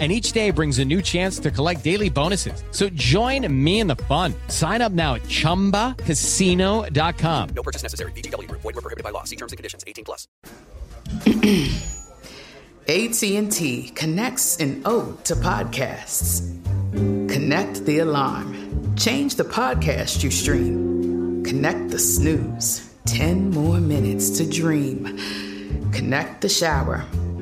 and each day brings a new chance to collect daily bonuses. So join me in the fun. Sign up now at ChumbaCasino.com. No purchase necessary. VGW. Void were prohibited by law. See terms and conditions. 18 plus. AT&T connects an ode to podcasts. Connect the alarm. Change the podcast you stream. Connect the snooze. 10 more minutes to dream. Connect the shower.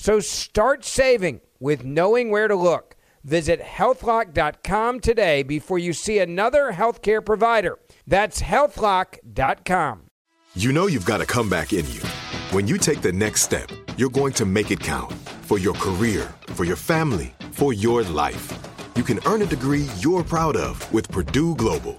So start saving with knowing where to look. Visit healthlock.com today before you see another healthcare provider. That's healthlock.com. You know you've got a comeback in you. When you take the next step, you're going to make it count for your career, for your family, for your life. You can earn a degree you're proud of with Purdue Global.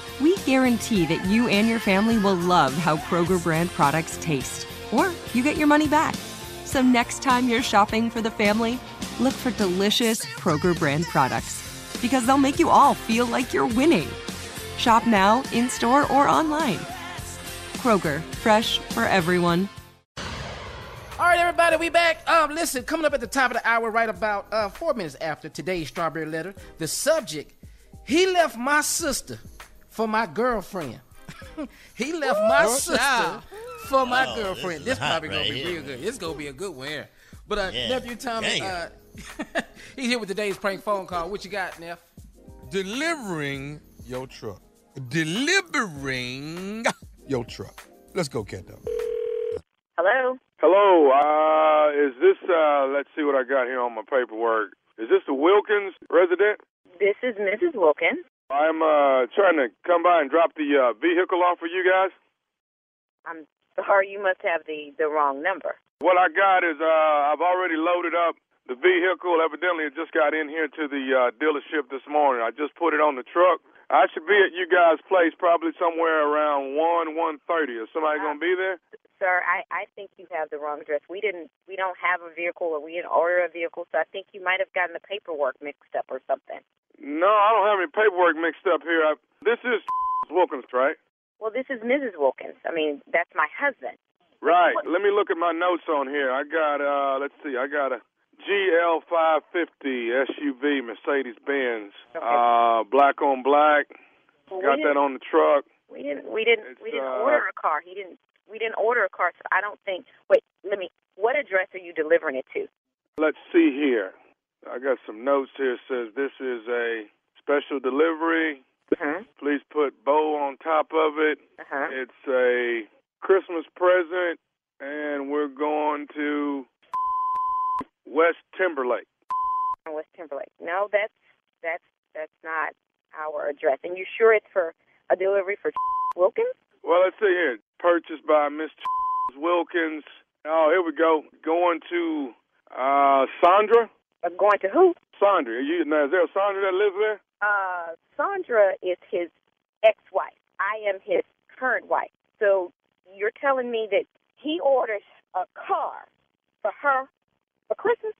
we guarantee that you and your family will love how Kroger brand products taste, or you get your money back. So next time you're shopping for the family, look for delicious Kroger brand products because they'll make you all feel like you're winning. Shop now, in store, or online. Kroger, fresh for everyone. All right, everybody, we back. Um, listen, coming up at the top of the hour, right about uh, four minutes after today's strawberry letter. The subject: He left my sister for my girlfriend. he left my sister child. for my Oh, girlfriend. this This is hot probably gonna be here. real good. It's gonna be a good one here. But uh, Yeah. nephew Tommy, uh, he's here with today's prank phone call. What you got, Neff? delivering your truck. Delivering your truck. Let's go, Kendo. Hello. Hello, uh, is this, uh, let's see what I got here on my paperwork. Is this the Wilkins resident? This is Mrs. Wilkins. I'm, uh, trying to come by and drop the, uh, vehicle off for you guys. I'm sorry, you must have the the wrong number. What I got is, uh, I've already loaded up the vehicle. Evidently, it just got in here to the, uh, dealership this morning. I just put it on the truck. I should be at you guys' place probably somewhere around 1, one thirty. Is somebody gonna be there? Sir, I, I think you have the wrong address. We didn't we don't have a vehicle or we didn't order a vehicle, so I think you might have gotten the paperwork mixed up or something. No, I don't have any paperwork mixed up here. I, this is Wilkins, right? Well, this is Mrs. Wilkins. I mean, that's my husband. Right. Let me look at my notes on here. I got uh let's see, I got a GL five fifty SUV Mercedes Benz. Uh black on black. Well, got that on the truck. We didn't we didn't It's, we didn't uh, order a car. He didn't we didn't order a car, so I don't think wait, let me what address are you delivering it to? Let's see here. I got some notes here. It says this is a special delivery. Uh-huh. Please put bow on top of it. Uh-huh. It's a Christmas present and we're going to West Timberlake. West Timberlake. No, that's that's that's not our address. And you sure it's for a delivery for Wilkins? Well, let's see here. Purchased by Miss Wilkins, Oh, here we go. Going to uh Sandra. Uh, going to who? Sandra. You, now, is there a Sandra that lives there? Uh, Sandra is his ex-wife. I am his current wife. So you're telling me that he orders a car for her for Christmas?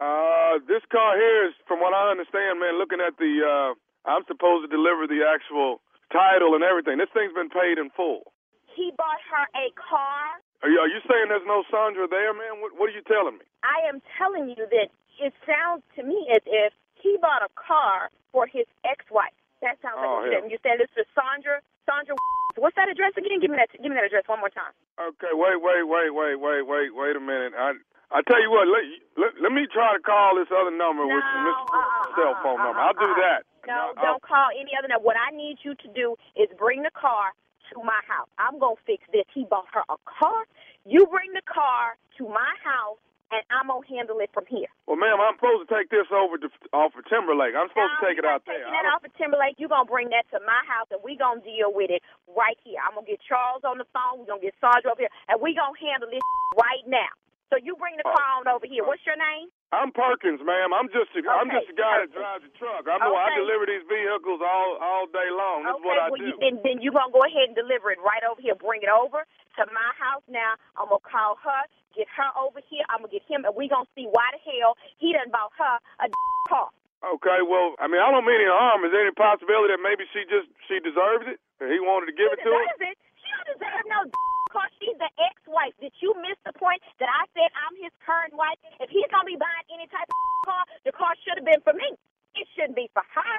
Uh, this car here is, from what I understand, man. Looking at the, uh, I'm supposed to deliver the actual title and everything. This thing's been paid in full. He bought her a car. Are you, are you saying there's no Sandra there, man? What, what are you telling me? I am telling you that it sounds to me as if he bought a car for his ex-wife. That sounds Oh, like you said this is Sandra. Sandra. What's that address again? Give me that. Give me that address one more time. Okay, wait, wait, wait, wait, wait, wait, wait a minute. I I tell you what, let, let, let me try to call this other number, which is this uh-uh, uh-uh, cell phone number. I'll do uh-uh. that. No, I'll- don't call any other number. What I need you to do is bring the car to my house. I'm gonna fix this. He bought her a car. You bring the car to my house, and I'm gonna handle it from here. Well, ma'am, I'm supposed to take this over to off of Timberlake. I'm supposed to take it out there. Taking that off of Timberlake, you're gonna bring that to my house, and we gonna deal with it right here. I'm gonna get Charles on the phone. We're gonna get Sandra over here, and we gonna handle this right now. So you bring the oh. car on over here. What's your name? I'm Perkins, ma'am. I'm just a, I'm just a guy that drives a truck. I'm the one I deliver these vehicles all all day long. This is what I well, do. You, then, then you're going to go ahead and deliver it right over here. Bring it over to my house now. I'm going to call her, get her over here. I'm going to get him, and we going to see why the hell he done bought her a car. Okay, well, I mean, I don't mean any harm. Is there any possibility that maybe she just she deserves it? And he wanted to give it to her? it. She don't deserve no car. She's the ex-wife. Did you miss the point that I said I'm his current wife? If he's going to be buying any type of car, the car should have been for me. It shouldn't be for her.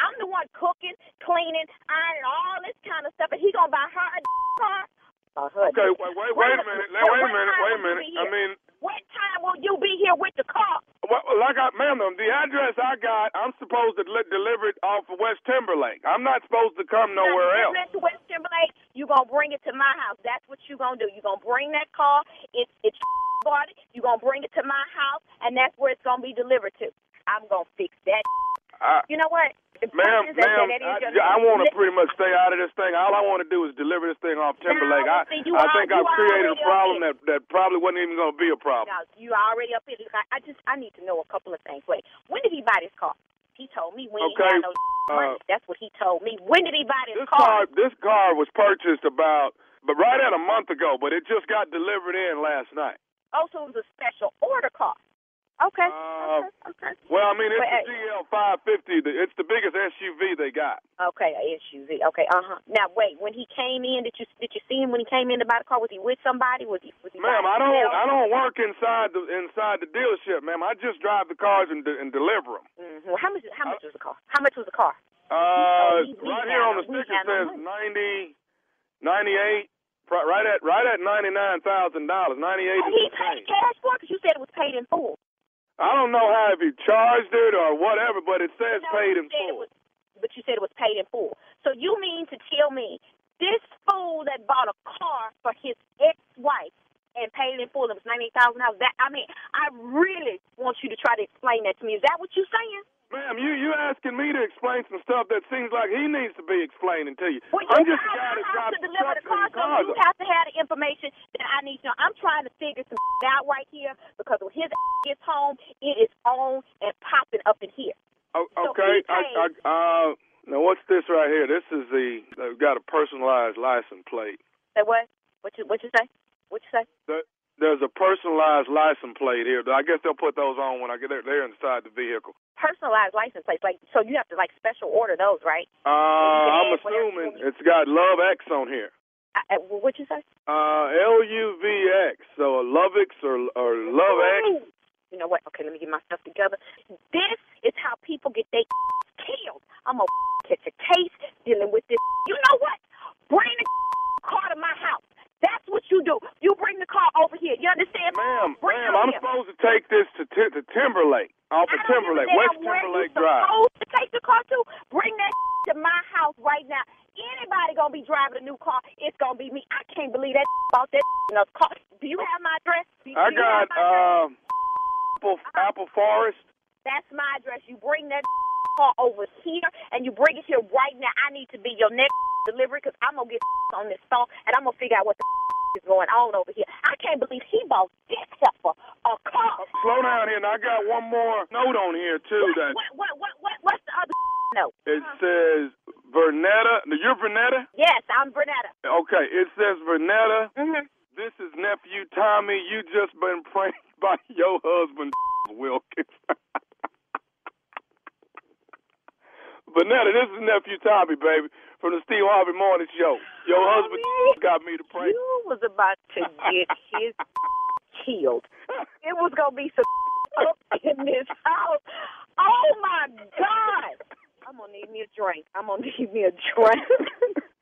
I'm the one cooking, cleaning, ironing, all this kind of stuff, and he going to buy her a car? Uh, her Okay, wait, wait, wait a minute. Wait a minute. Wait a minute. I mean, What time will you be here with the car? well, like I, ma'am, the address I got, I'm supposed to li- deliver it off of West Timberlake. I'm not supposed to come nowhere else. you to West Timberlake, you're going to bring it to my house. That's what you're going to do. You're going to bring that car. It's, it's bought it. You're going to bring it to my house, and that's where it's going to be delivered to. I'm going to fix that. I, You know what? The Ma'am, point is that- ma'am, that is I, I want to pretty much stay out of this thing. All I want to do is deliver this thing off Timberlake. Now, I, see, I think I've created a problem that that probably wasn't even going to be a problem. Now, you already up here. I, I just, I need to know a couple of things. Wait, when did he buy this car? He told me when Okay, he had no money. uh, That's what he told me. When did he buy this, This car, this car was purchased about, but right at a month ago. But it just got delivered in last night. Also, it was a special order car. Okay. Uh, okay. Well, I mean, it's the GL 550. It's the biggest SUV they got. Okay, a SUV. Okay, uh huh. Now wait, when he came in, did you did you see him when he came in to buy the car? Was he with somebody? Was he? Was he Ma'am, I don't? I don't work inside the inside the dealership, ma'am. I just drive the cars and, de- and deliver them. Mhm. Well, how much? How much was the car? How much was the car? Uh, we- we right here on the sticker says money. ninety, ninety-eight. Right at right at ninety nine thousand dollars. Ninety eight he paid cash for it because you said it was paid in full. I don't know how if he charged it or whatever, but it says No, paid in full. was- but you said it was paid in full. So you mean to tell me this fool that bought a car for his ex-wife and paid in full, it was ninety thousand dollars. That I mean, I really want you to try to explain that to me. Is that what you're saying? Ma'am, you you asking me to explain some stuff that seems like he needs to be explaining to you. Well, you I'm just a guy that drives to deliver the car, so you have to have the information that I need to know. I'm trying to figure some out right here because when his gets home, it is on and popping up in here. Oh, So okay. he I, I, uh, now what's this right here? This is the they've got a personalized license plate. Say what? What you what you say? What you say? The, there's a personalized license plate here. I guess they'll put those on when I get there. They're inside the vehicle. Personalized license plates, like so you have to like special order those, right? Uh, I'm add whatever you assuming it's got Love X on here. I, I, what you say? Uh, L U V X. So a Lovix or or Love X. You know what? Okay, let me get my stuff together. This is how people get their killed. I'm gonna catch a case dealing with this. You know what? Bring the car to my house. That's what you do. You bring the car over understand? Ma'am, ma'am, I'm here. supposed to take this to Ti- to Timberlake off of Timberlake, West where Timberlake Drive. supposed to take the car to. Bring that to my house right now. Anybody gonna be driving a new car? It's gonna be me. I can't believe that bought that in a car. Do you have my address? Do I got my address? uh, Apple Apple Forest. That's my address. You bring that car over here, and you bring it here right now. I need to be your next delivery because I'm gonna get on this phone and I'm gonna figure out what the is going on over here? I can't believe he bought this heifer a car. Slow down here. And I got one more note on here too. That What what what what what's the other note? it says Vernetta. You're Vernetta. Yes, I'm Vernetta. Okay. It says Vernetta. Mm-hmm. This is nephew Tommy. You just been pranked by your husband Wilkins. Vernetta, this is nephew Tommy, baby, from the Steve Harvey Morning Show. Your husband got me to prank. You was about to get his killed. It was gonna be some up in this house. Oh my God! I'm gonna need me a drink. I'm gonna need me a drink.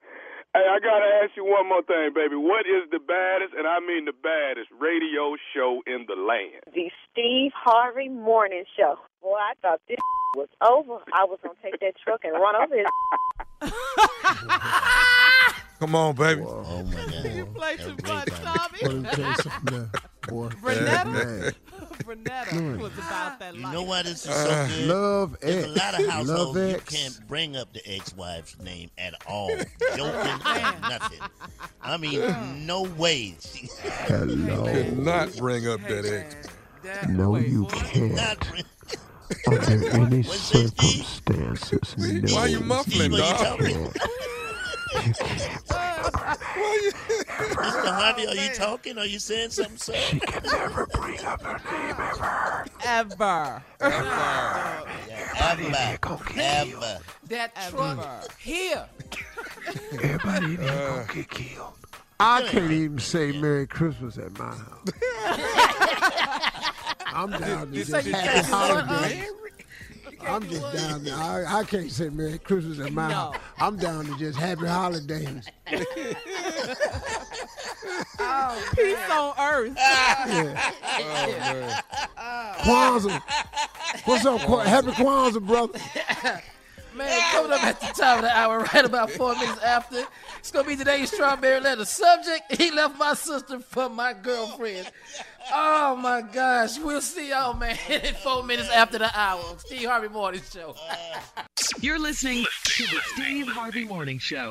Hey, I gotta ask you one more thing, baby. What is the baddest, and I mean the baddest, radio show in the land? the Steve Harvey Morning Show. Boy, I thought this was over. I was gonna take that truck and run over his. Come on, baby. Oh my God. You play too much, What Tommy. did you say now, boy? Renetta? Man. Renetta was about that You know why this is so uh, good? Love There's X. a lot of households Love you X. can't bring up the ex-wife's name at all. Joking nothing. I mean, no way. She Hello. Could not bring up that ex. No, you can't. not bring. Under any What's that, Steve? circumstances, no. Why you muffling, Steve, are you dog? talking? You Mr. Harvey, are you oh, talking? Are you saying something, sir? She can never bring up her name ever. Ever. Ever. Oh, go get killed. Ever. That truck here. Everybody in here gonna get killed. I can't even say Merry Christmas at my house. I'm down to just say happy can't do what, holidays. I'm just down there. I, I can't say Merry Christmas at my No. house. I'm down to just happy holidays. oh, oh Peace on earth. Oh, Kwanzaa. What's up, Kwa- Happy Kwanzaa, brother? Man, coming up at the top of the hour, right about four minutes after. It's gonna be today's strawberry letter. Subject: He left my sister for my girlfriend. Oh my gosh, we'll see y'all, man, in four minutes after the hour. Steve Harvey Morning Show. You're listening to the Steve Harvey Morning Show.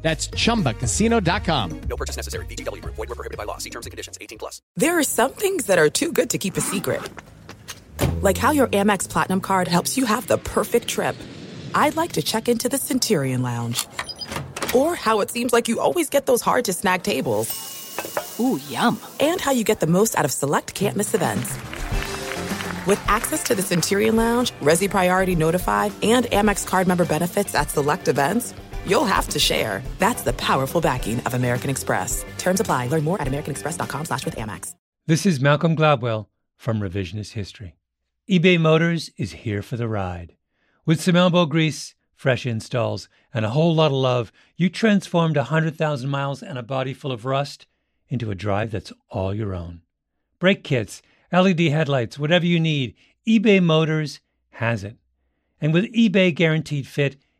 That's chumbacasino.com. No purchase necessary. VGW Group. Void were prohibited by law. See terms and conditions. 18 plus. There are some things that are too good to keep a secret. Like how your Amex Platinum card helps you have the perfect trip. I'd like to check into the Centurion Lounge. Or how it seems like you always get those hard to snag tables. Ooh, yum. And how you get the most out of select can't miss events. With access to the Centurion Lounge, Resy Priority Notified, and Amex card member benefits at select events, you'll have to share. That's the powerful backing of American Express. Terms apply. Learn more at americanexpress.com slash with Amex. This is Malcolm Gladwell from Revisionist History. eBay Motors is here for the ride. With some elbow grease, fresh installs, and a whole lot of love, you transformed 100,000 miles and a body full of rust into a drive that's all your own. Brake kits, LED headlights, whatever you need, eBay Motors has it. And with eBay Guaranteed Fit,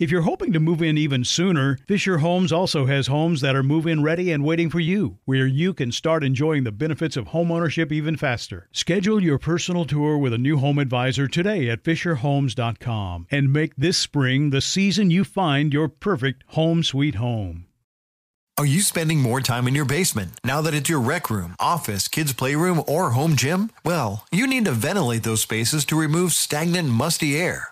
If you're hoping to move in even sooner, Fisher Homes also has homes that are move in ready and waiting for you, where you can start enjoying the benefits of homeownership even faster. Schedule your personal tour with a new home advisor today at FisherHomes.com and make this spring the season you find your perfect home sweet home. Are you spending more time in your basement now that it's your rec room, office, kids' playroom, or home gym? Well, you need to ventilate those spaces to remove stagnant, musty air.